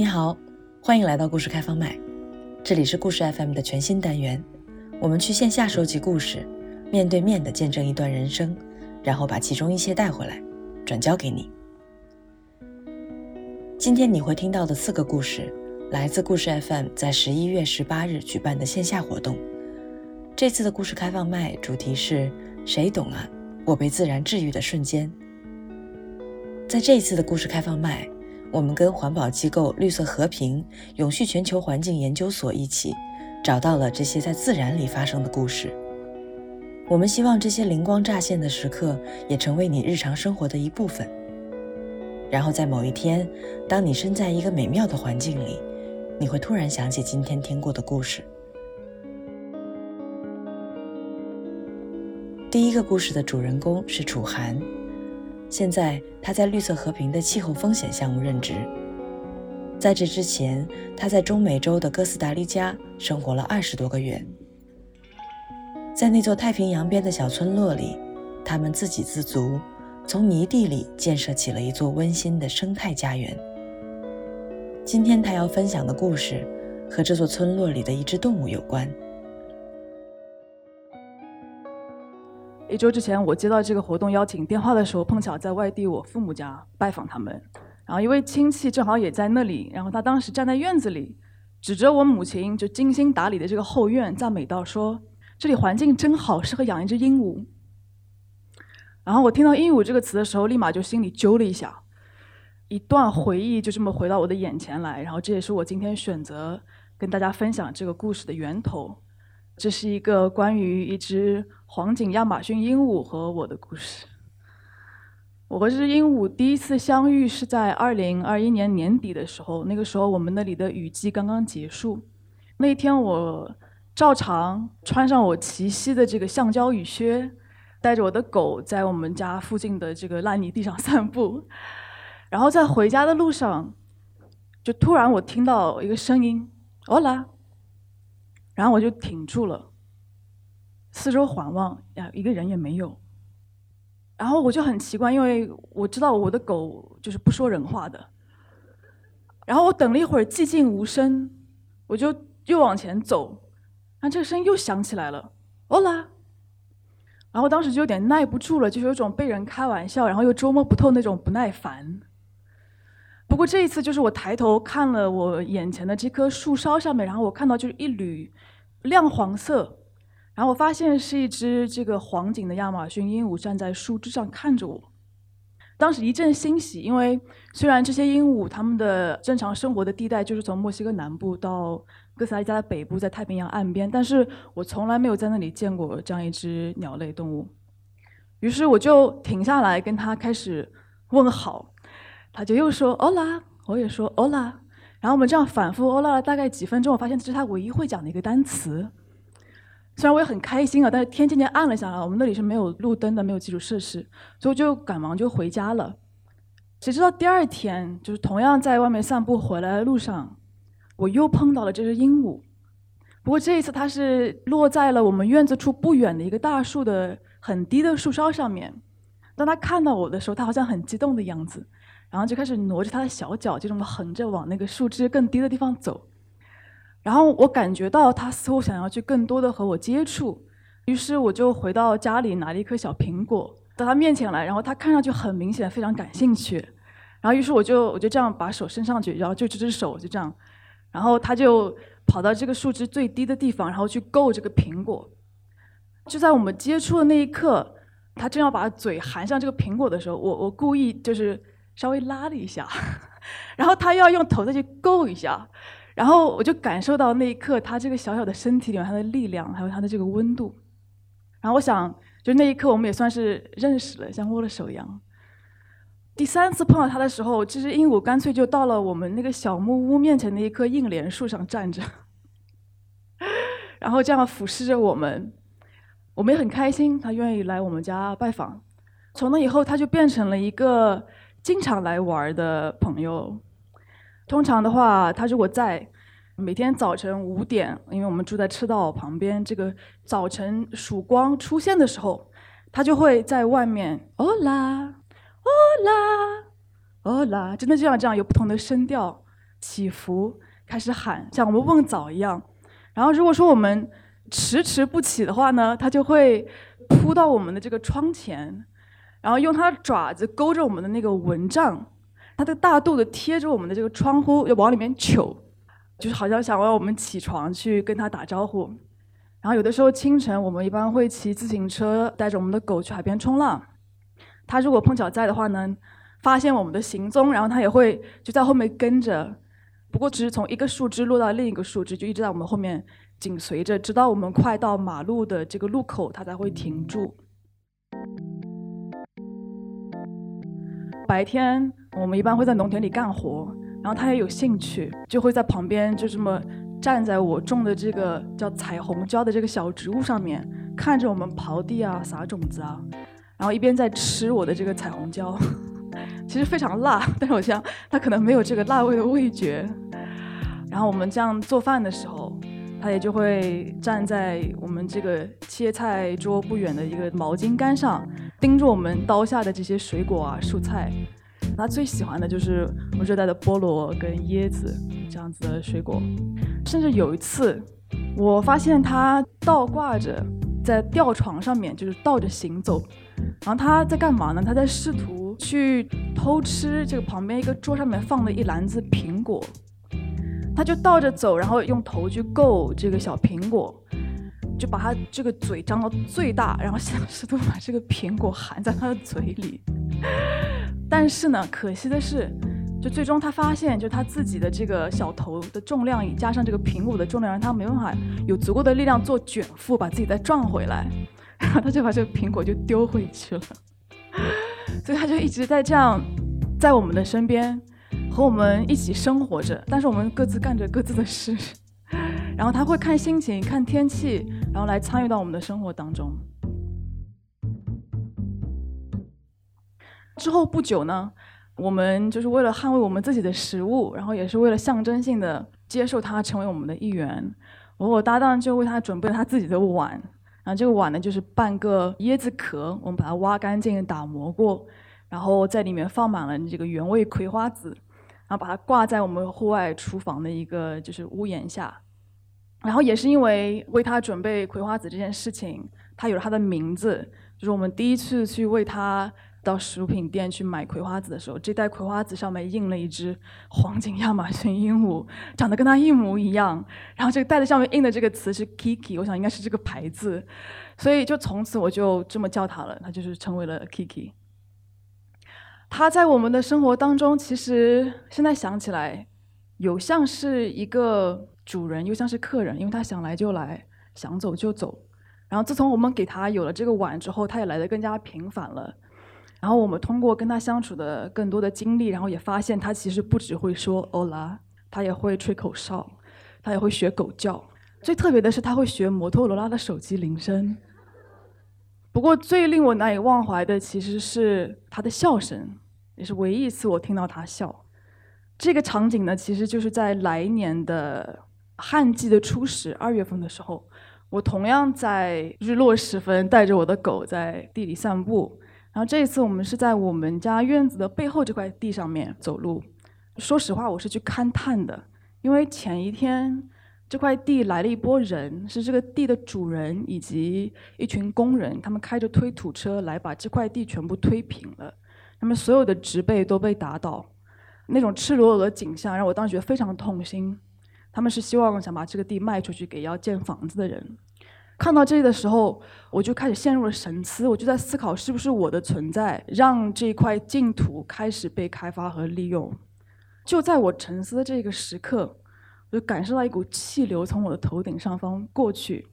你好，欢迎来到故事开放麦，这里是故事 FM 的全新单元。我们去线下收集故事，面对面的见证一段人生，然后把其中一些带回来，转交给你。今天你会听到的四个故事，来自故事 FM 在十一月十八日举办的线下活动。这次的故事开放麦主题是“谁懂啊？我被自然治愈的瞬间”。在这一次的故事开放麦。我们跟环保机构绿色和平永续全球环境研究所一起，找到了这些在自然里发生的故事。我们希望这些灵光乍现的时刻也成为你日常生活的一部分。然后在某一天，当你身在一个美妙的环境里，你会突然想起今天听过的故事。第一个故事的主人公是楚涵。现在他在绿色和平的气候风险项目任职。在这之前，他在中美洲的哥斯达黎加生活了二十多个月。在那座太平洋边的小村落里，他们自给自足，从泥地里建设起了一座温馨的生态家园。今天他要分享的故事，和这座村落里的一只动物有关。一周之前，我接到这个活动邀请电话的时候，碰巧在外地我父母家拜访他们，然后一位亲戚正好也在那里，然后他当时站在院子里，指着我母亲就精心打理的这个后院，赞美道说：“这里环境真好，适合养一只鹦鹉。”然后我听到“鹦鹉”这个词的时候，立马就心里揪了一下，一段回忆就这么回到我的眼前来，然后这也是我今天选择跟大家分享这个故事的源头。这是一个关于一只黄颈亚马逊鹦鹉和我的故事。我和这只鹦鹉第一次相遇是在2021年年底的时候，那个时候我们那里的雨季刚刚结束。那一天我照常穿上我齐膝的这个橡胶雨靴，带着我的狗在我们家附近的这个烂泥地上散步。然后在回家的路上，就突然我听到一个声音：“哦啦。”然后我就停住了，四周环望，呀，一个人也没有。然后我就很奇怪，因为我知道我的狗就是不说人话的。然后我等了一会儿，寂静无声，我就又往前走，然后这个声音又响起来了，哦啦。然后当时就有点耐不住了，就是有种被人开玩笑，然后又捉摸不透那种不耐烦。不过这一次，就是我抬头看了我眼前的这棵树梢上面，然后我看到就是一缕亮黄色，然后我发现是一只这个黄颈的亚马逊鹦鹉站在树枝上看着我。当时一阵欣喜，因为虽然这些鹦鹉它们的正常生活的地带就是从墨西哥南部到哥斯达黎加的北部，在太平洋岸边，但是我从来没有在那里见过这样一只鸟类动物。于是我就停下来跟它开始问好。他就又说 “Hola”，我也说 “Hola”，然后我们这样反复 “Hola” 了大概几分钟，我发现这是他唯一会讲的一个单词。虽然我也很开心啊，但是天渐渐暗了下来，我们那里是没有路灯的，没有基础设施，所以我就赶忙就回家了。谁知道第二天，就是同样在外面散步回来的路上，我又碰到了这只鹦鹉。不过这一次它是落在了我们院子处不远的一个大树的很低的树梢上面。当它看到我的时候，它好像很激动的样子。然后就开始挪着它的小脚，就这么横着往那个树枝更低的地方走。然后我感觉到它似乎想要去更多的和我接触，于是我就回到家里拿了一颗小苹果到它面前来，然后它看上去很明显非常感兴趣。然后于是我就我就这样把手伸上去，然后就这只手就这样，然后它就跑到这个树枝最低的地方，然后去够这个苹果。就在我们接触的那一刻，它正要把嘴含上这个苹果的时候，我我故意就是。稍微拉了一下，然后他要用头再去够一下，然后我就感受到那一刻他这个小小的身体里面他的力量，还有他的这个温度。然后我想，就那一刻我们也算是认识了，像握了手一样。第三次碰到他的时候，这只鹦鹉干脆就到了我们那个小木屋面前的一棵硬莲树上站着，然后这样俯视着我们。我们也很开心，他愿意来我们家拜访。从那以后，他就变成了一个。经常来玩的朋友，通常的话，他如果在每天早晨五点，因为我们住在赤道旁边，这个早晨曙光出现的时候，他就会在外面，哦啦，哦啦，哦啦，真的就像这样有不同的声调起伏，开始喊，像我们问早一样。然后如果说我们迟迟不起的话呢，它就会扑到我们的这个窗前，然后用它的爪子勾着我们的那个蚊帐，它的大肚子贴着我们的这个窗户，要往里面瞅，就是好像想让我们起床去跟它打招呼。然后有的时候清晨，我们一般会骑自行车带着我们的狗去海边冲浪。它如果碰巧在的话呢，发现我们的行踪，然后它也会就在后面跟着。不过只是从一个树枝落到另一个树枝，就一直在我们后面紧随着，直到我们快到马路的这个路口，它才会停住。白天我们一般会在农田里干活，然后他也有兴趣，就会在旁边就这么站在我种的这个叫彩虹椒的这个小植物上面，看着我们刨地啊、撒种子啊，然后一边在吃我的这个彩虹椒。其实非常辣，但是我想他可能没有这个辣味的味觉。然后我们这样做饭的时候，他也就会站在我们这个切菜桌不远的一个毛巾杆上，盯着我们刀下的这些水果啊、蔬菜。他最喜欢的就是我热带的菠萝跟椰子这样子的水果。甚至有一次，我发现他倒挂着在吊床上面，就是倒着行走。然后他在干嘛呢？他在试图。去偷吃这个旁边一个桌上面放了一篮子苹果，他就倒着走，然后用头去够这个小苹果，就把他这个嘴张到最大，然后想试图把这个苹果含在他的嘴里。但是呢，可惜的是，就最终他发现，就他自己的这个小头的重量，加上这个苹果的重量，让他没办法有足够的力量做卷腹，把自己再撞回来，然后他就把这个苹果就丢回去了。所以他就一直在这样，在我们的身边，和我们一起生活着。但是我们各自干着各自的事，然后他会看心情、看天气，然后来参与到我们的生活当中。之后不久呢，我们就是为了捍卫我们自己的食物，然后也是为了象征性的接受他成为我们的一员，我和我搭档就为他准备了他自己的碗。然后这个碗呢，就是半个椰子壳，我们把它挖干净、打磨过，然后在里面放满了这个原味葵花籽，然后把它挂在我们户外厨房的一个就是屋檐下。然后也是因为为他准备葵花籽这件事情，他有了他的名字，就是我们第一次去为他。到食品店去买葵花籽的时候，这袋葵花籽上面印了一只黄金亚马逊鹦鹉，长得跟它一模一样。然后这个袋子上面印的这个词是 Kiki，我想应该是这个牌子，所以就从此我就这么叫它了，它就是成为了 Kiki。它在我们的生活当中，其实现在想起来，有像是一个主人，又像是客人，因为它想来就来，想走就走。然后自从我们给它有了这个碗之后，它也来得更加频繁了。然后我们通过跟他相处的更多的经历，然后也发现他其实不只会说“欧拉”，他也会吹口哨，他也会学狗叫。最特别的是，他会学摩托罗拉的手机铃声。不过最令我难以忘怀的其实是他的笑声，也是唯一一次我听到他笑。这个场景呢，其实就是在来年的旱季的初始二月份的时候，我同样在日落时分带着我的狗在地里散步。然后这一次我们是在我们家院子的背后这块地上面走路。说实话，我是去勘探的，因为前一天这块地来了一波人，是这个地的主人以及一群工人，他们开着推土车来把这块地全部推平了，他们所有的植被都被打倒，那种赤裸裸的景象让我当时觉得非常痛心。他们是希望想把这个地卖出去给要建房子的人。看到这里的时候，我就开始陷入了沉思。我就在思考，是不是我的存在让这块净土开始被开发和利用？就在我沉思的这个时刻，我就感受到一股气流从我的头顶上方过去，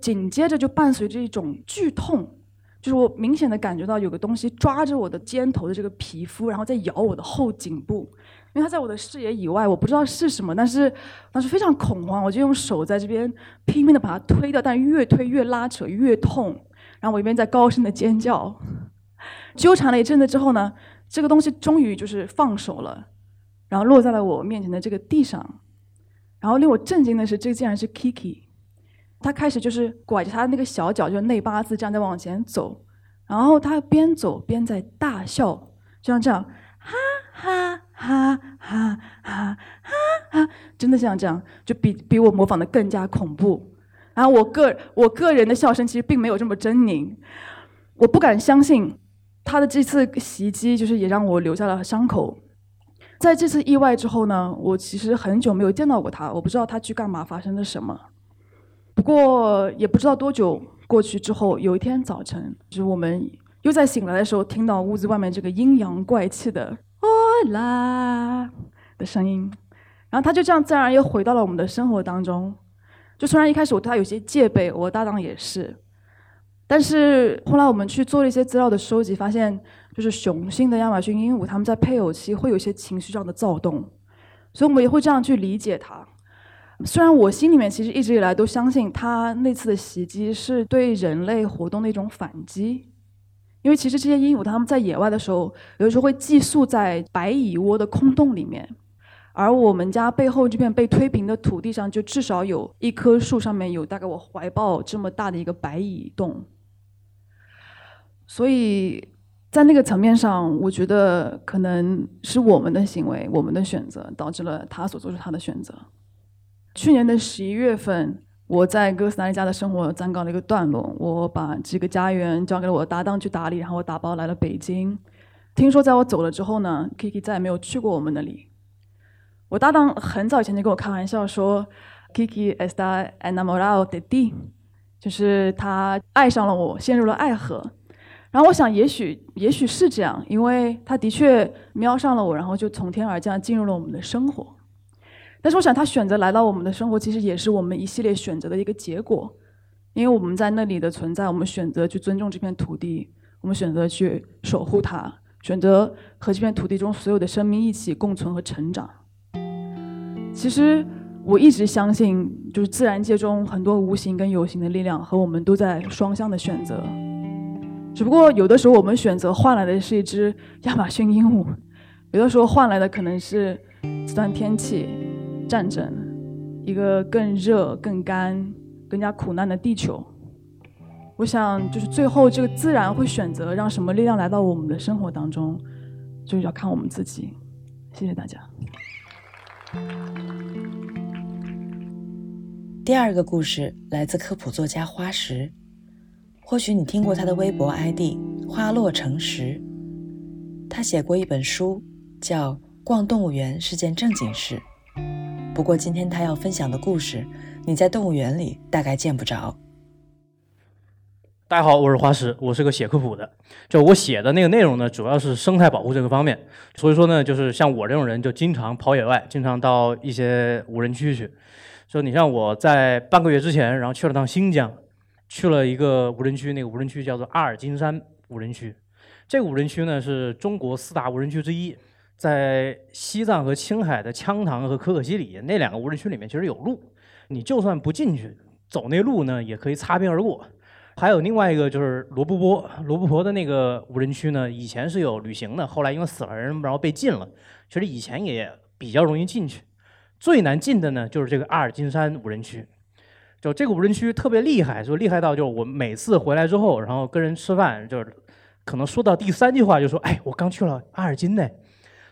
紧接着就伴随着一种剧痛，就是我明显的感觉到有个东西抓着我的肩头的这个皮肤，然后在咬我的后颈部。因为它在我的视野以外，我不知道是什么，但是当时非常恐慌，我就用手在这边拼命的把它推掉，但越推越拉扯越痛，然后我一边在高声的尖叫，纠缠了一阵子之后呢，这个东西终于就是放手了，然后落在了我面前的这个地上，然后令我震惊的是，这竟然是 Kiki，他开始就是拐着他那个小脚，就是内八字这样在往前走，然后他边走边在大笑。就像这样，哈哈。哈哈哈哈哈，真的像这样，就比比我模仿的更加恐怖。然后我个我个人的笑声其实并没有这么狰狞，我不敢相信他的这次袭击就是也让我留下了伤口。在这次意外之后呢，我其实很久没有见到过他，我不知道他去干嘛，发生了什么。不过也不知道多久过去之后，有一天早晨，就是我们又在醒来的时候，听到屋子外面这个阴阳怪气的“啦”的声音，然后他就这样自然而然又回到了我们的生活当中。就虽然一开始我对他有些戒备，我搭档也是，但是后来我们去做了一些资料的收集，发现就是雄性的亚马逊鹦鹉，它们在配偶期会有一些情绪上的躁动，所以我们也会这样去理解它。虽然我心里面其实一直以来都相信，它那次的袭击是对人类活动的一种反击，因为其实这些鹦鹉它们在野外的时候，有的时候会寄宿在白蚁窝的空洞里面。而我们家背后这片被推平的土地上，就至少有一棵树上面有大概我怀抱这么大的一个白蚁洞。所以在那个层面上，我觉得可能是我们的行为、我们的选择，导致了他所做出他的选择。去年的十一月份，我在哥斯达黎加的生活暂告了一个段落，我把这个家园交给了我的搭档去打理，然后我打包来了北京。听说在我走了之后呢，Kiki 再也没有去过我们那里。我搭档很早以前就跟我开玩笑说，Kiki está enamorado de ti，就是他爱上了我，陷入了爱河。然后我想，也许也许是这样，因为他的确瞄上了我，然后就从天而降进入了我们的生活。但是我想，他选择来到我们的生活，其实也是我们一系列选择的一个结果，因为我们在那里的存在，我们选择去尊重这片土地，我们选择去守护它，选择和这片土地中所有的生命一起共存和成长。其实我一直相信，就是自然界中很多无形跟有形的力量和我们都在双向的选择。只不过有的时候我们选择换来的是一只亚马逊鹦鹉，有的时候换来的可能是极端天气、战争，一个更热、更干、更加苦难的地球。我想，就是最后这个自然会选择让什么力量来到我们的生活当中，就是要看我们自己。谢谢大家。第二个故事来自科普作家花石，或许你听过他的微博 ID“ 花落成石”。他写过一本书，叫《逛动物园是件正经事》。不过今天他要分享的故事，你在动物园里大概见不着。大家好，我是花石，我是个写科普的。就我写的那个内容呢，主要是生态保护这个方面。所以说呢，就是像我这种人，就经常跑野外，经常到一些无人区去。说你像我在半个月之前，然后去了趟新疆，去了一个无人区，那个无人区叫做阿尔金山无人区。这个无人区呢是中国四大无人区之一，在西藏和青海的羌塘和可可西里那两个无人区里面，其实有路，你就算不进去，走那路呢也可以擦边而过。还有另外一个就是罗布泊，罗布泊的那个无人区呢，以前是有旅行的，后来因为死了人，然后被禁了。其实以前也比较容易进去。最难进的呢，就是这个阿尔金山无人区。就这个无人区特别厉害，就厉害到就是我每次回来之后，然后跟人吃饭，就是可能说到第三句话就说：“哎，我刚去了阿尔金呢。”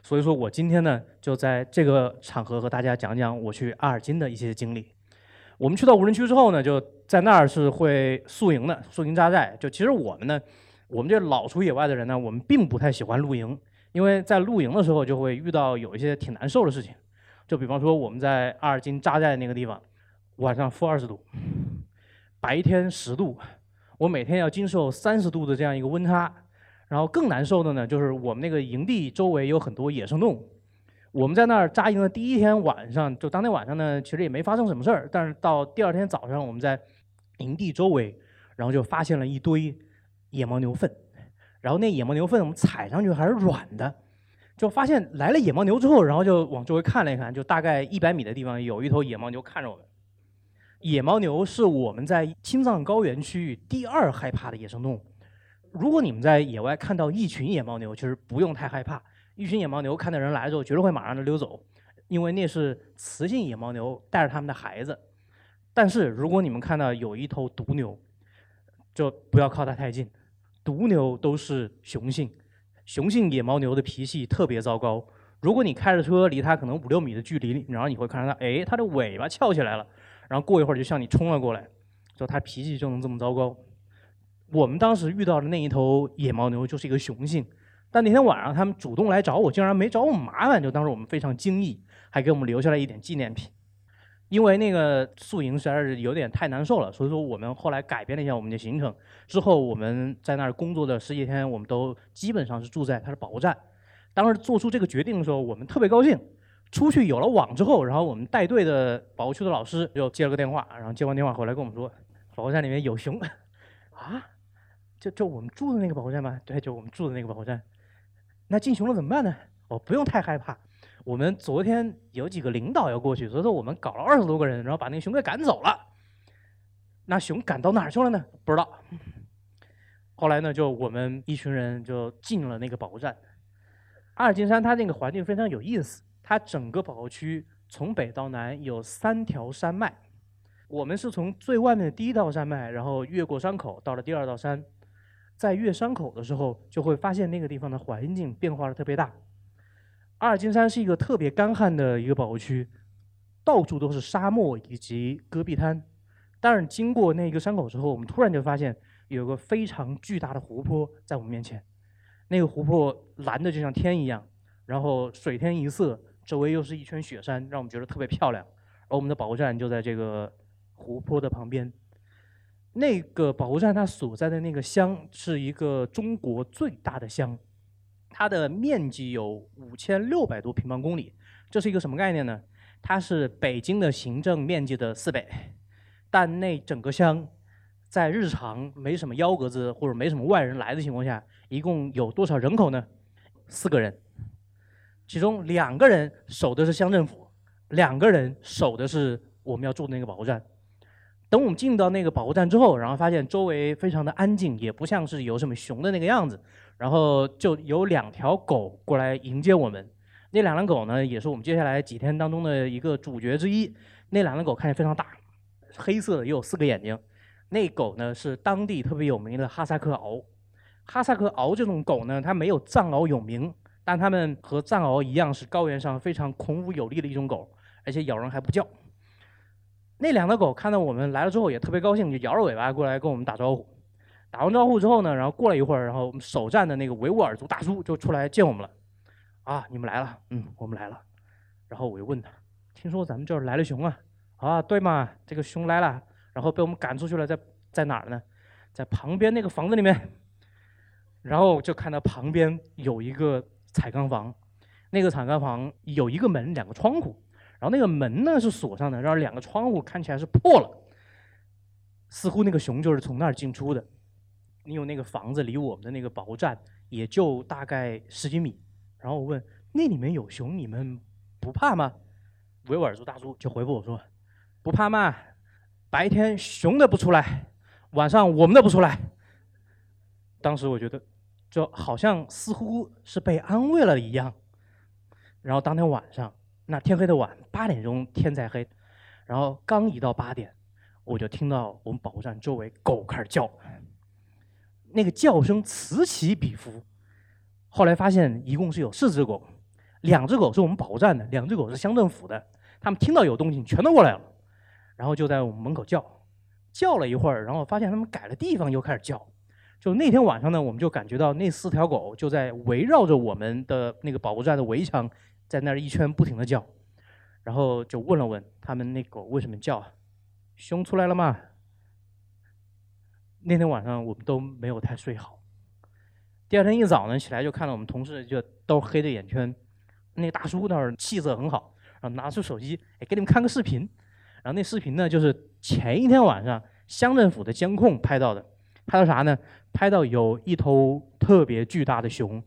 所以说我今天呢，就在这个场合和大家讲讲我去阿尔金的一些经历。我们去到无人区之后呢，就在那儿是会宿营的，宿营扎寨。就其实我们呢，我们这老出野外的人呢，我们并不太喜欢露营，因为在露营的时候就会遇到有一些挺难受的事情。就比方说，我们在阿尔金扎寨那个地方，晚上负二十度，白天十度，我每天要经受三十度的这样一个温差。然后更难受的呢，就是我们那个营地周围有很多野生动物。我们在那儿扎营的第一天晚上，就当天晚上呢，其实也没发生什么事儿。但是到第二天早上，我们在营地周围，然后就发现了一堆野牦牛粪。然后那野牦牛粪我们踩上去还是软的。就发现来了野牦牛之后，然后就往周围看了一看，就大概一百米的地方有一头野牦牛看着我们。野牦牛是我们在青藏高原区域第二害怕的野生动物。如果你们在野外看到一群野牦牛，其实不用太害怕。一群野牦牛看到人来之后，绝对会马上就溜走，因为那是雌性野牦牛带着他们的孩子。但是如果你们看到有一头独牛，就不要靠它太近。独牛都是雄性。雄性野牦牛的脾气特别糟糕，如果你开着车离它可能五六米的距离，然后你会看到它，哎，它的尾巴翘起来了，然后过一会儿就向你冲了过来，就它脾气就能这么糟糕。我们当时遇到的那一头野牦牛就是一个雄性，但那天晚上他们主动来找我，竟然没找我们麻烦，就当时我们非常惊异，还给我们留下了一点纪念品。因为那个宿营实在是有点太难受了，所以说我们后来改变了一下我们的行程。之后我们在那儿工作的十几天，我们都基本上是住在它的保护站。当时做出这个决定的时候，我们特别高兴。出去有了网之后，然后我们带队的保护区的老师又接了个电话，然后接完电话回来跟我们说，保护站里面有熊。啊？就就我们住的那个保护站吗？对，就我们住的那个保护站。那进熊了怎么办呢？哦，不用太害怕。我们昨天有几个领导要过去，所以说我们搞了二十多个人，然后把那个熊给赶走了。那熊赶到哪儿去了呢？不知道。后来呢，就我们一群人就进了那个保护站。阿尔金山它那个环境非常有意思，它整个保护区从北到南有三条山脉。我们是从最外面的第一道山脉，然后越过山口到了第二道山。在越山口的时候，就会发现那个地方的环境变化的特别大。阿尔金山是一个特别干旱的一个保护区，到处都是沙漠以及戈壁滩。但是经过那个山口之后，我们突然就发现有个非常巨大的湖泊在我们面前。那个湖泊蓝的就像天一样，然后水天一色，周围又是一圈雪山，让我们觉得特别漂亮。而我们的保护站就在这个湖泊的旁边。那个保护站它所在的那个乡是一个中国最大的乡。它的面积有五千六百多平方公里，这是一个什么概念呢？它是北京的行政面积的四倍，但那整个乡在日常没什么幺蛾子或者没什么外人来的情况下，一共有多少人口呢？四个人，其中两个人守的是乡政府，两个人守的是我们要住的那个保护站。等我们进到那个保护站之后，然后发现周围非常的安静，也不像是有什么熊的那个样子。然后就有两条狗过来迎接我们，那两条狗呢，也是我们接下来几天当中的一个主角之一。那两条狗看起来非常大，黑色的，也有四个眼睛。那狗呢是当地特别有名的哈萨克獒。哈萨克獒这种狗呢，它没有藏獒有名，但它们和藏獒一样，是高原上非常孔武有力的一种狗，而且咬人还不叫。那两条狗看到我们来了之后，也特别高兴，就摇着尾巴过来跟我们打招呼。打完招呼之后呢，然后过了一会儿，然后我们首站的那个维吾尔族大叔就出来见我们了。啊，你们来了，嗯，我们来了。然后我就问他，听说咱们这儿来了熊啊？啊，对嘛，这个熊来了，然后被我们赶出去了，在在哪儿呢？在旁边那个房子里面。然后就看到旁边有一个彩钢房，那个彩钢房有一个门，两个窗户，然后那个门呢是锁上的，然后两个窗户看起来是破了，似乎那个熊就是从那儿进出的。你有那个房子离我们的那个保护站也就大概十几米，然后我问那里面有熊，你们不怕吗？维吾尔族大叔就回复我说：“不怕嘛，白天熊的不出来，晚上我们的不出来。”当时我觉得就好像似乎是被安慰了一样。然后当天晚上那天黑的晚，八点钟天才黑，然后刚一到八点，我就听到我们保护站周围狗开始叫。那个叫声此起彼伏，后来发现一共是有四只狗，两只狗是我们保护站的，两只狗是乡政府的。他们听到有动静，全都过来了，然后就在我们门口叫，叫了一会儿，然后发现他们改了地方，又开始叫。就那天晚上呢，我们就感觉到那四条狗就在围绕着我们的那个保护站的围墙，在那儿一圈不停的叫，然后就问了问他们那狗为什么叫，熊出来了吗？那天晚上我们都没有太睡好。第二天一早呢，起来就看到我们同事就都黑着眼圈。那个大叔那儿气色很好，然后拿出手机，哎，给你们看个视频。然后那视频呢，就是前一天晚上乡政府的监控拍到的。拍到啥呢？拍到有一头特别巨大的熊，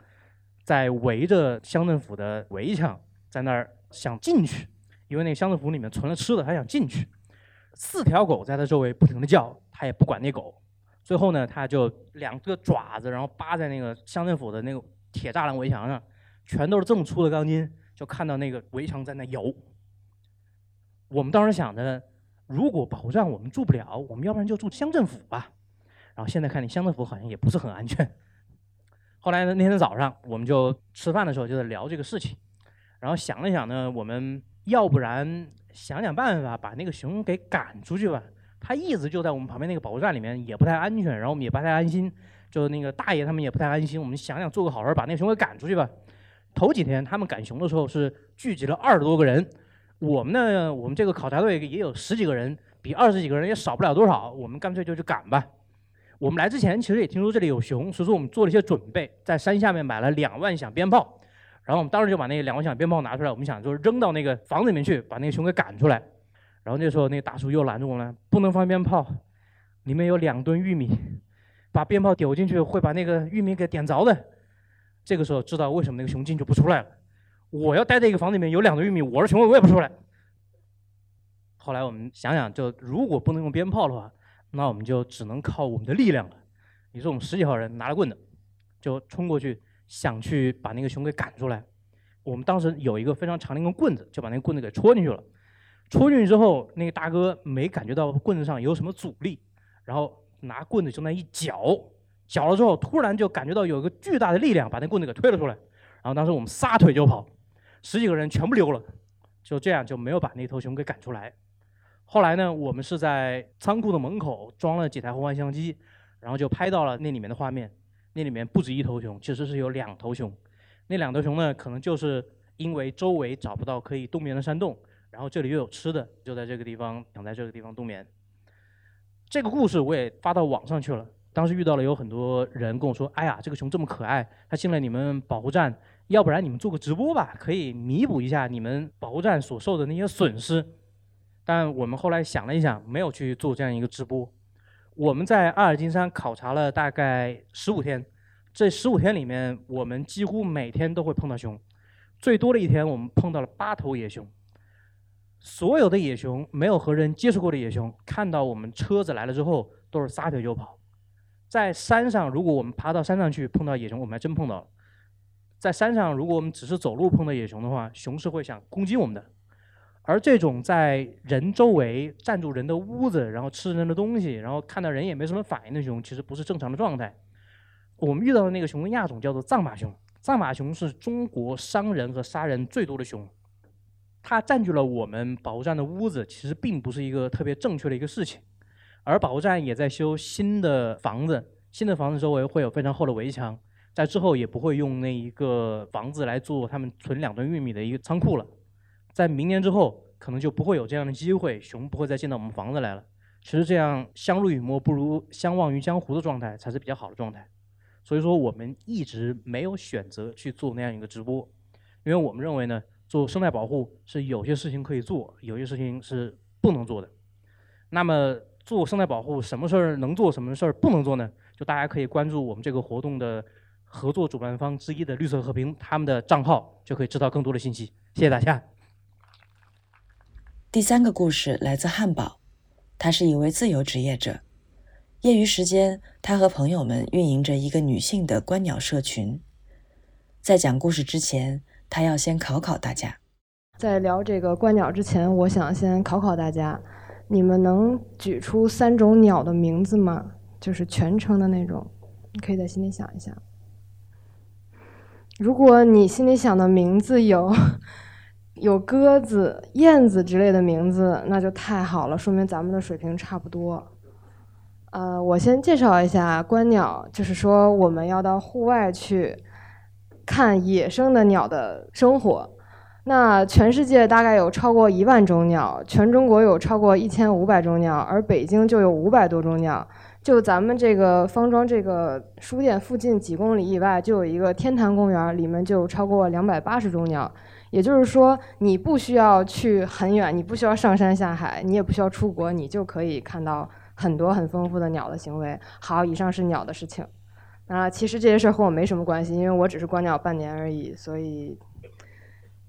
在围着乡政府的围墙，在那儿想进去，因为那个乡政府里面存了吃的，他想进去。四条狗在他周围不停的叫，他也不管那狗。最后呢，他就两个爪子，然后扒在那个乡政府的那个铁栅栏围墙上，全都是这么粗的钢筋，就看到那个围墙在那摇。我们当时想着，如果保护站我们住不了，我们要不然就住乡政府吧。然后现在看，你乡政府好像也不是很安全。后来，那天早上我们就吃饭的时候就在聊这个事情，然后想了想呢，我们要不然想想办法把那个熊给赶出去吧。它一直就在我们旁边那个保护站里面，也不太安全，然后我们也不太安心，就那个大爷他们也不太安心。我们想想做个好事，把那个熊给赶出去吧。头几天他们赶熊的时候是聚集了二十多个人，我们呢，我们这个考察队也有十几个人，比二十几个人也少不了多少。我们干脆就去赶吧。我们来之前其实也听说这里有熊，所以说我们做了一些准备，在山下面买了两万响鞭炮，然后我们当时就把那两万响鞭炮拿出来，我们想就是扔到那个房子里面去，把那个熊给赶出来。然后那时候，那个大叔又拦住我们，不能放鞭炮，里面有两吨玉米，把鞭炮丢进去会把那个玉米给点着的。这个时候知道为什么那个熊进去不出来了。我要待在一个房子里面，有两吨玉米，我是熊，我也不出来。后来我们想想，就如果不能用鞭炮的话，那我们就只能靠我们的力量了。于是我们十几号人拿着棍子，就冲过去，想去把那个熊给赶出来。我们当时有一个非常长的一根棍子，就把那个棍子给戳进去了。戳进去之后，那个大哥没感觉到棍子上有什么阻力，然后拿棍子就那一搅，搅了之后，突然就感觉到有一个巨大的力量把那棍子给推了出来，然后当时我们撒腿就跑，十几个人全部溜了，就这样就没有把那头熊给赶出来。后来呢，我们是在仓库的门口装了几台红外相机，然后就拍到了那里面的画面，那里面不止一头熊，其实是有两头熊，那两头熊呢，可能就是因为周围找不到可以冬眠的山洞。然后这里又有吃的，就在这个地方想在这个地方冬眠。这个故事我也发到网上去了。当时遇到了有很多人跟我说：“哎呀，这个熊这么可爱，它进了你们保护站，要不然你们做个直播吧，可以弥补一下你们保护站所受的那些损失。”但我们后来想了一想，没有去做这样一个直播。我们在阿尔金山考察了大概十五天，这十五天里面，我们几乎每天都会碰到熊，最多的一天我们碰到了八头野熊。所有的野熊没有和人接触过的野熊，看到我们车子来了之后，都是撒腿就跑。在山上，如果我们爬到山上去碰到野熊，我们还真碰到了。在山上，如果我们只是走路碰到野熊的话，熊是会想攻击我们的。而这种在人周围占住人的屋子，然后吃人的东西，然后看到人也没什么反应的熊，其实不是正常的状态。我们遇到的那个熊的亚种叫做藏马熊，藏马熊是中国伤人和杀人最多的熊。它占据了我们保护站的屋子，其实并不是一个特别正确的一个事情。而保护站也在修新的房子，新的房子周围会有非常厚的围墙，在之后也不会用那一个房子来做他们存两吨玉米的一个仓库了。在明年之后，可能就不会有这样的机会，熊不会再进到我们房子来了。其实这样相濡以沫不如相忘于江湖的状态才是比较好的状态。所以说我们一直没有选择去做那样一个直播，因为我们认为呢。做生态保护是有些事情可以做，有些事情是不能做的。那么做生态保护，什么事儿能做，什么事儿不能做呢？就大家可以关注我们这个活动的合作主办方之一的绿色和平他们的账号，就可以知道更多的信息。谢谢大家。第三个故事来自汉堡，他是一位自由职业者，业余时间他和朋友们运营着一个女性的观鸟社群。在讲故事之前。他要先考考大家，在聊这个观鸟之前，我想先考考大家，你们能举出三种鸟的名字吗？就是全称的那种，你可以在心里想一下。如果你心里想的名字有有鸽子、燕子之类的名字，那就太好了，说明咱们的水平差不多。呃，我先介绍一下观鸟，就是说我们要到户外去。看野生的鸟的生活，那全世界大概有超过一万种鸟，全中国有超过一千五百种鸟，而北京就有五百多种鸟。就咱们这个方庄这个书店附近几公里以外，就有一个天坛公园，里面就有超过两百八十种鸟。也就是说，你不需要去很远，你不需要上山下海，你也不需要出国，你就可以看到很多很丰富的鸟的行为。好，以上是鸟的事情。啊，其实这些事儿和我没什么关系，因为我只是观鸟半年而已。所以，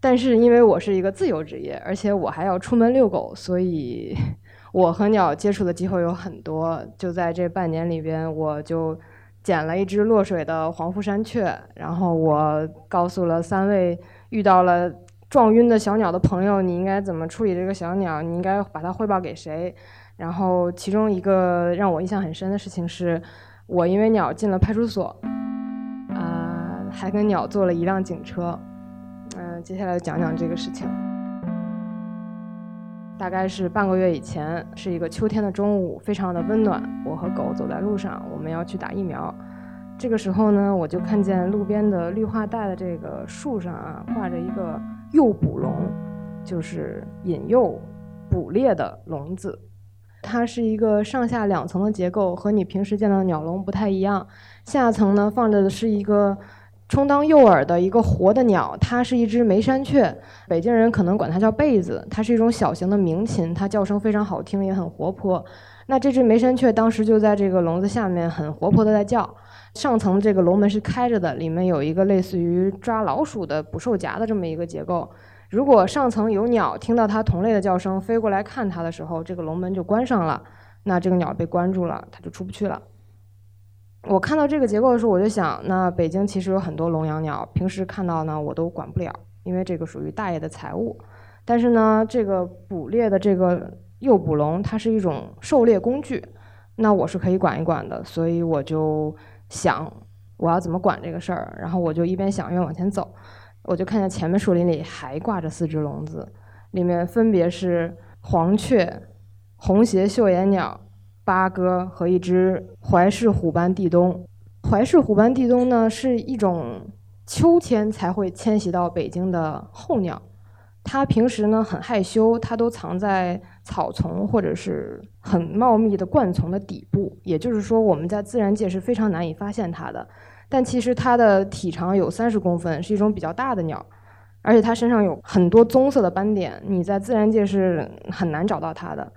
但是因为我是一个自由职业，而且我还要出门遛狗，所以我和鸟接触的机会有很多。就在这半年里边，我就捡了一只落水的黄腹山雀，然后我告诉了三位遇到了撞晕的小鸟的朋友，你应该怎么处理这个小鸟，你应该把它汇报给谁。然后其中一个让我印象很深的事情是。我因为鸟进了派出所，啊，还跟鸟坐了一辆警车。嗯，接下来讲讲这个事情。大概是半个月以前，是一个秋天的中午，非常的温暖。我和狗走在路上，我们要去打疫苗。这个时候呢，我就看见路边的绿化带的这个树上啊，挂着一个诱捕笼，就是引诱、捕猎的笼子。它是一个上下两层的结构，和你平时见到的鸟笼不太一样。下层呢放着的是一个。充当诱饵的一个活的鸟，它是一只梅山雀，北京人可能管它叫贝子，它是一种小型的鸣禽，它叫声非常好听，也很活泼。那这只梅山雀当时就在这个笼子下面，很活泼的在叫。上层这个笼门是开着的，里面有一个类似于抓老鼠的捕兽夹的这么一个结构。如果上层有鸟听到它同类的叫声飞过来看它的时候，这个笼门就关上了，那这个鸟被关住了，它就出不去了。我看到这个结构的时候，我就想，那北京其实有很多笼养鸟，平时看到呢我都管不了，因为这个属于大爷的财物。但是呢，这个捕猎的这个诱捕笼，它是一种狩猎工具，那我是可以管一管的。所以我就想，我要怎么管这个事儿？然后我就一边想一边往前走，我就看见前面树林里还挂着四只笼子，里面分别是黄雀、红鞋绣眼鸟。八哥和一只怀氏虎斑地冬。怀氏虎斑地冬呢，是一种秋天才会迁徙到北京的候鸟。它平时呢很害羞，它都藏在草丛或者是很茂密的灌丛的底部。也就是说，我们在自然界是非常难以发现它的。但其实它的体长有三十公分，是一种比较大的鸟，而且它身上有很多棕色的斑点，你在自然界是很难找到它的。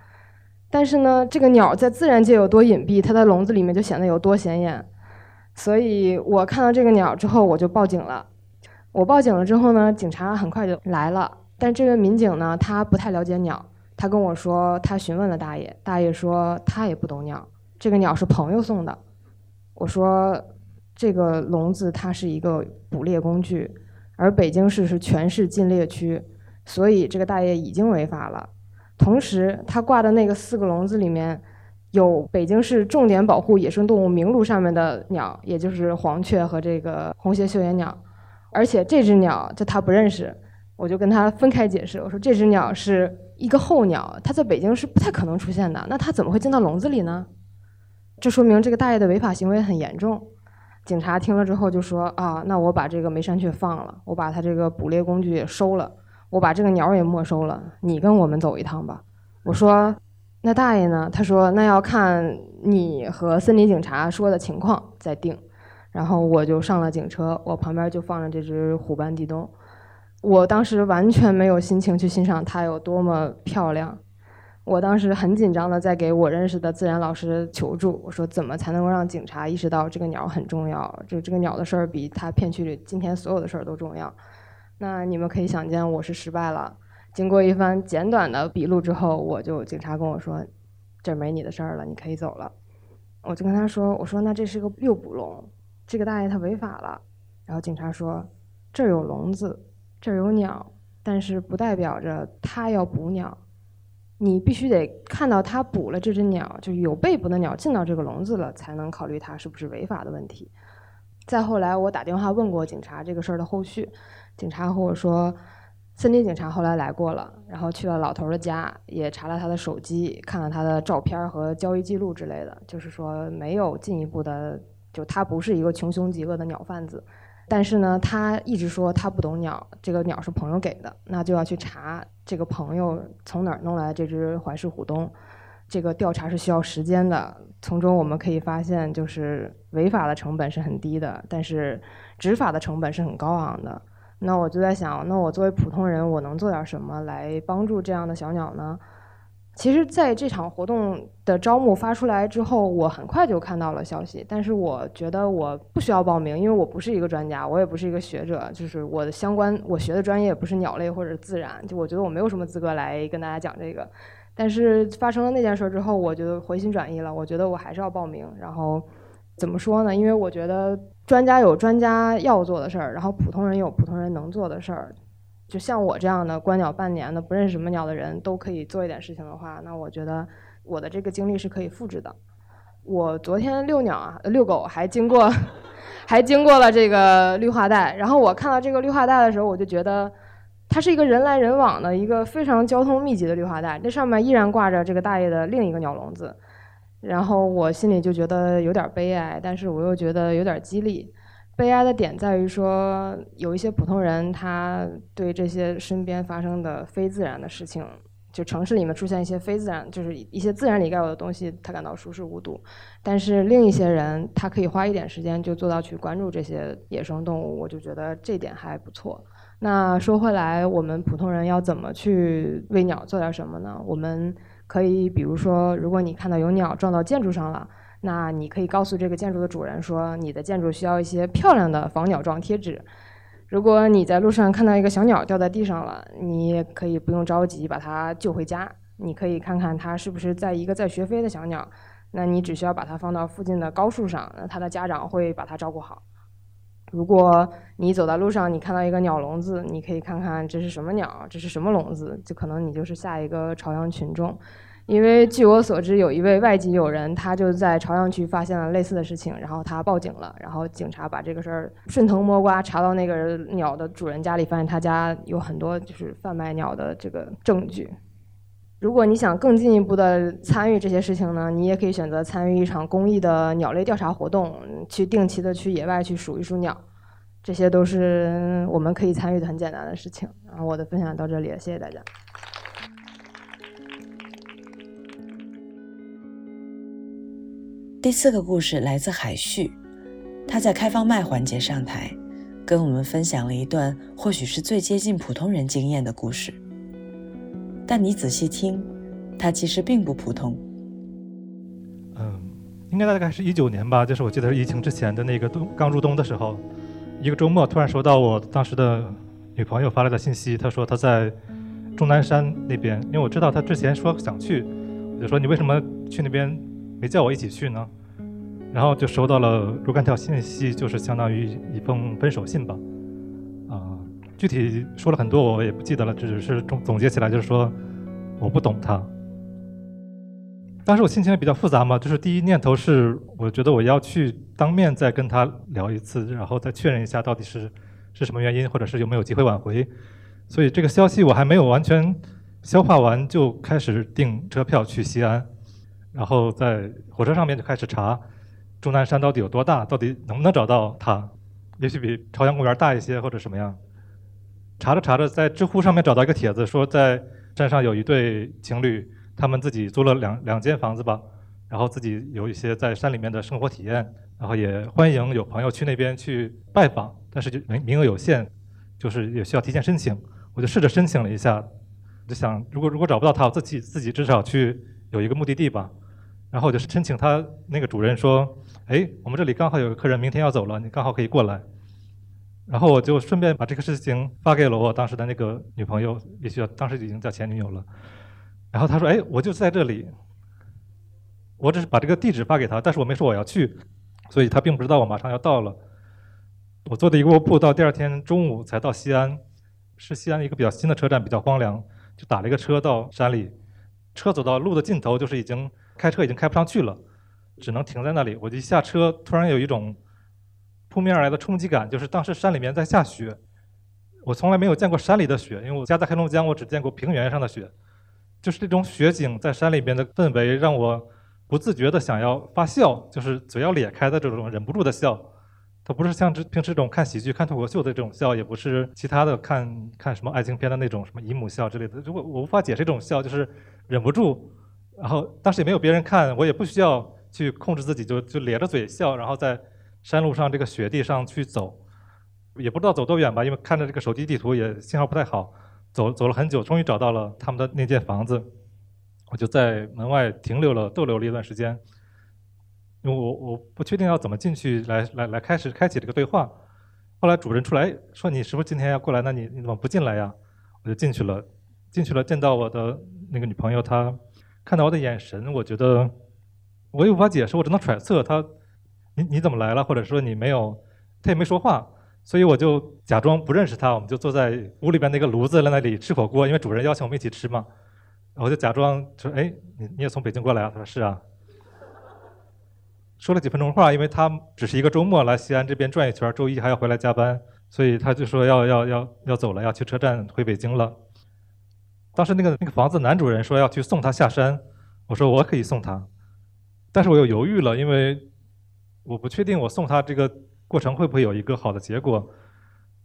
但是呢，这个鸟在自然界有多隐蔽，它在笼子里面就显得有多显眼。所以我看到这个鸟之后，我就报警了。我报警了之后呢，警察很快就来了。但这位民警呢，他不太了解鸟，他跟我说，他询问了大爷，大爷说他也不懂鸟，这个鸟是朋友送的。我说，这个笼子它是一个捕猎工具，而北京市是全市禁猎区，所以这个大爷已经违法了。同时，他挂的那个四个笼子里面，有北京市重点保护野生动物名录上面的鸟，也就是黄雀和这个红鞋绣眼鸟。而且这只鸟就他不认识，我就跟他分开解释，我说这只鸟是一个候鸟，它在北京是不太可能出现的。那它怎么会进到笼子里呢？这说明这个大爷的违法行为很严重。警察听了之后就说啊，那我把这个梅山雀放了，我把它这个捕猎工具也收了。我把这个鸟也没收了，你跟我们走一趟吧。我说，那大爷呢？他说，那要看你和森林警察说的情况再定。然后我就上了警车，我旁边就放着这只虎斑地冬。我当时完全没有心情去欣赏它有多么漂亮。我当时很紧张的在给我认识的自然老师求助，我说怎么才能够让警察意识到这个鸟很重要？这这个鸟的事儿比他片区里今天所有的事儿都重要。那你们可以想见，我是失败了。经过一番简短的笔录之后，我就警察跟我说：“这没你的事儿了，你可以走了。”我就跟他说：“我说那这是个诱捕笼，这个大爷他违法了。”然后警察说：“这儿有笼子，这儿有鸟，但是不代表着他要捕鸟。你必须得看到他捕了这只鸟，就有被捕的鸟进到这个笼子了，才能考虑他是不是违法的问题。”再后来，我打电话问过警察这个事儿的后续。警察和我说，森林警察后来来过了，然后去了老头的家，也查了他的手机，看了他的照片和交易记录之类的，就是说没有进一步的，就他不是一个穷凶极恶的鸟贩子。但是呢，他一直说他不懂鸟，这个鸟是朋友给的，那就要去查这个朋友从哪儿弄来这只怀氏虎冬。这个调查是需要时间的，从中我们可以发现，就是违法的成本是很低的，但是执法的成本是很高昂的。那我就在想，那我作为普通人，我能做点什么来帮助这样的小鸟呢？其实，在这场活动的招募发出来之后，我很快就看到了消息。但是，我觉得我不需要报名，因为我不是一个专家，我也不是一个学者，就是我的相关我学的专业不是鸟类或者自然，就我觉得我没有什么资格来跟大家讲这个。但是发生了那件事之后，我就回心转意了，我觉得我还是要报名。然后怎么说呢？因为我觉得。专家有专家要做的事儿，然后普通人有普通人能做的事儿。就像我这样的观鸟半年的、不认识什么鸟的人都可以做一点事情的话，那我觉得我的这个经历是可以复制的。我昨天遛鸟啊，遛狗还经过，还经过了这个绿化带。然后我看到这个绿化带的时候，我就觉得它是一个人来人往的一个非常交通密集的绿化带，那上面依然挂着这个大爷的另一个鸟笼子。然后我心里就觉得有点悲哀，但是我又觉得有点激励。悲哀的点在于说，有一些普通人他对这些身边发生的非自然的事情，就城市里面出现一些非自然，就是一些自然里该有的东西，他感到熟视无睹。但是另一些人，他可以花一点时间就做到去关注这些野生动物，我就觉得这点还不错。那说回来，我们普通人要怎么去为鸟做点什么呢？我们可以比如说，如果你看到有鸟撞到建筑上了。那你可以告诉这个建筑的主人说，你的建筑需要一些漂亮的防鸟状贴纸。如果你在路上看到一个小鸟掉在地上了，你也可以不用着急把它救回家，你可以看看它是不是在一个在学飞的小鸟。那你只需要把它放到附近的高树上，那它的家长会把它照顾好。如果你走在路上，你看到一个鸟笼子，你可以看看这是什么鸟，这是什么笼子，就可能你就是下一个朝阳群众。因为据我所知，有一位外籍友人，他就在朝阳区发现了类似的事情，然后他报警了，然后警察把这个事儿顺藤摸瓜查到那个鸟的主人家里，发现他家有很多就是贩卖鸟的这个证据。如果你想更进一步的参与这些事情呢，你也可以选择参与一场公益的鸟类调查活动，去定期的去野外去数一数鸟，这些都是我们可以参与的很简单的事情。然后我的分享到这里，谢谢大家。第四个故事来自海旭，他在开放麦环节上台，跟我们分享了一段或许是最接近普通人经验的故事。但你仔细听，它其实并不普通。嗯，应该大概是一九年吧，就是我记得是疫情之前的那个冬刚入冬的时候，一个周末突然收到我当时的女朋友发来的信息，她说她在终南山那边，因为我知道她之前说想去，我就说你为什么去那边？没叫我一起去呢，然后就收到了若干条信息，就是相当于一封分手信吧。啊，具体说了很多，我也不记得了，只是总总结起来就是说我不懂他。当时我心情也比较复杂嘛，就是第一念头是我觉得我要去当面再跟他聊一次，然后再确认一下到底是是什么原因，或者是有没有机会挽回。所以这个消息我还没有完全消化完，就开始订车票去西安。然后在火车上面就开始查，终南山到底有多大，到底能不能找到它？也许比朝阳公园大一些，或者什么样？查着查着，在知乎上面找到一个帖子，说在山上有一对情侣，他们自己租了两两间房子吧，然后自己有一些在山里面的生活体验，然后也欢迎有朋友去那边去拜访，但是就名名额有限，就是也需要提前申请。我就试着申请了一下，就想如果如果找不到他，我自己自己至少去有一个目的地吧。然后我就申请他那个主任说：“哎，我们这里刚好有个客人明天要走了，你刚好可以过来。”然后我就顺便把这个事情发给了我当时的那个女朋友，也许当时已经叫前女友了。然后他说：“哎，我就在这里。”我只是把这个地址发给他，但是我没说我要去，所以他并不知道我马上要到了。我坐的一个卧铺，到第二天中午才到西安，是西安一个比较新的车站，比较荒凉，就打了一个车到山里。车走到路的尽头，就是已经。开车已经开不上去了，只能停在那里。我一下车，突然有一种扑面而来的冲击感，就是当时山里面在下雪。我从来没有见过山里的雪，因为我家在黑龙江，我只见过平原上的雪。就是这种雪景在山里边的氛围，让我不自觉的想要发笑，就是嘴要咧开的这种忍不住的笑。它不是像这平时这种看喜剧、看脱口秀的这种笑，也不是其他的看看什么爱情片的那种什么姨母笑之类的。如果我无法解释这种笑，就是忍不住。然后当时也没有别人看，我也不需要去控制自己，就就咧着嘴笑，然后在山路上这个雪地上去走，也不知道走多远吧，因为看着这个手机地图也信号不太好，走走了很久，终于找到了他们的那间房子，我就在门外停留了，逗留了一段时间，因为我我不确定要怎么进去来来来开始开启这个对话，后来主人出来说你是不是今天要过来？那你你怎么不进来呀？我就进去了，进去了见到我的那个女朋友她。看到我的眼神，我觉得我也无法解释，我只能揣测他，你你怎么来了？或者说你没有，他也没说话，所以我就假装不认识他，我们就坐在屋里边那个炉子在那里吃火锅，因为主人邀请我们一起吃嘛，我就假装说，哎，你你也从北京过来啊？他说是啊。说了几分钟话，因为他只是一个周末来西安这边转一圈，周一还要回来加班，所以他就说要要要要走了，要去车站回北京了。当时那个那个房子男主人说要去送他下山，我说我可以送他，但是我又犹豫了，因为我不确定我送他这个过程会不会有一个好的结果，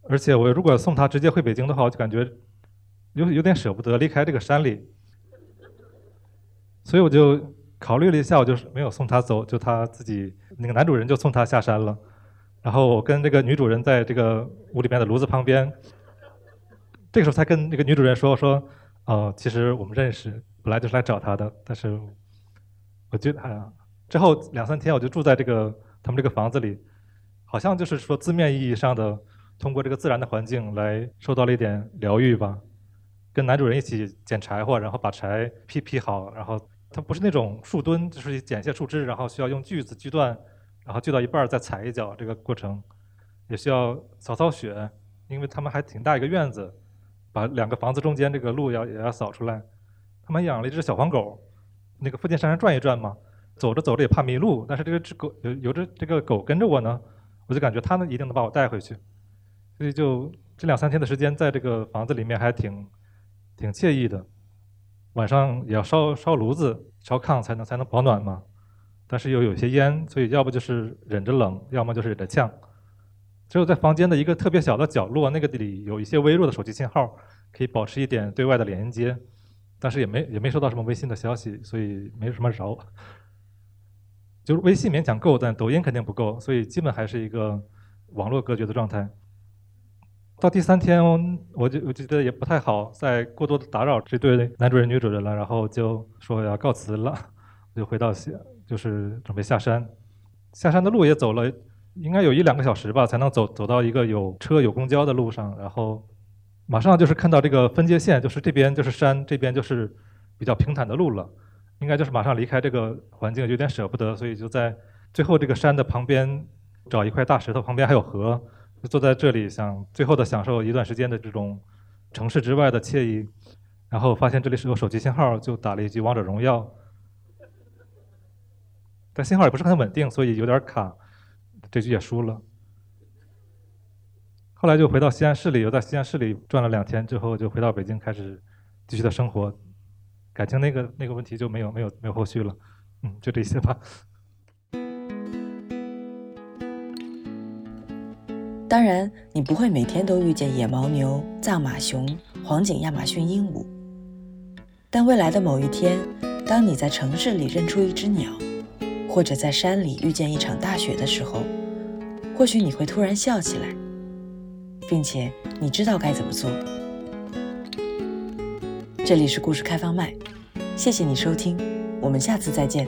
而且我如果送他直接回北京的话，我就感觉有有点舍不得离开这个山里，所以我就考虑了一下，我就没有送他走，就他自己那个男主人就送他下山了，然后我跟这个女主人在这个屋里面的炉子旁边，这个时候才跟那个女主人说说。哦，其实我们认识，本来就是来找他的。但是，我觉得哎呀，之后两三天我就住在这个他们这个房子里，好像就是说字面意义上的通过这个自然的环境来受到了一点疗愈吧。跟男主人一起捡柴火，然后把柴劈劈好，然后他不是那种树墩，就是捡一些树枝，然后需要用锯子锯断，然后锯到一半再踩一脚，这个过程也需要扫扫雪，因为他们还挺大一个院子。把两个房子中间这个路要也要扫出来。他们养了一只小黄狗，那个附近山上转一转嘛，走着走着也怕迷路。但是这个只狗有有着这个狗跟着我呢，我就感觉它呢一定能把我带回去。所以就这两三天的时间，在这个房子里面还挺挺惬意的。晚上也要烧烧炉子、烧炕才能才能保暖嘛。但是又有些烟，所以要不就是忍着冷，要么就是忍着呛。只有在房间的一个特别小的角落，那个里有一些微弱的手机信号，可以保持一点对外的连接，但是也没也没收到什么微信的消息，所以没什么扰。就是微信勉强够，但抖音肯定不够，所以基本还是一个网络隔绝的状态。到第三天，我就我觉得也不太好再过多的打扰这对男主人女主人了，然后就说要告辞了，我就回到，就是准备下山。下山的路也走了。应该有一两个小时吧，才能走走到一个有车有公交的路上，然后马上就是看到这个分界线，就是这边就是山，这边就是比较平坦的路了。应该就是马上离开这个环境，有点舍不得，所以就在最后这个山的旁边找一块大石头，旁边还有河，就坐在这里想最后的享受一段时间的这种城市之外的惬意。然后发现这里是有手机信号，就打了一局王者荣耀，但信号也不是很稳定，所以有点卡。这局也输了，后来就回到西安市里，又在西安市里转了两天，之后就回到北京开始继续的生活。感情那个那个问题就没有没有没有后续了，嗯，就这些吧。当然，你不会每天都遇见野牦牛、藏马熊、黄景亚马逊鹦鹉，但未来的某一天，当你在城市里认出一只鸟。或者在山里遇见一场大雪的时候，或许你会突然笑起来，并且你知道该怎么做。这里是故事开放麦，谢谢你收听，我们下次再见。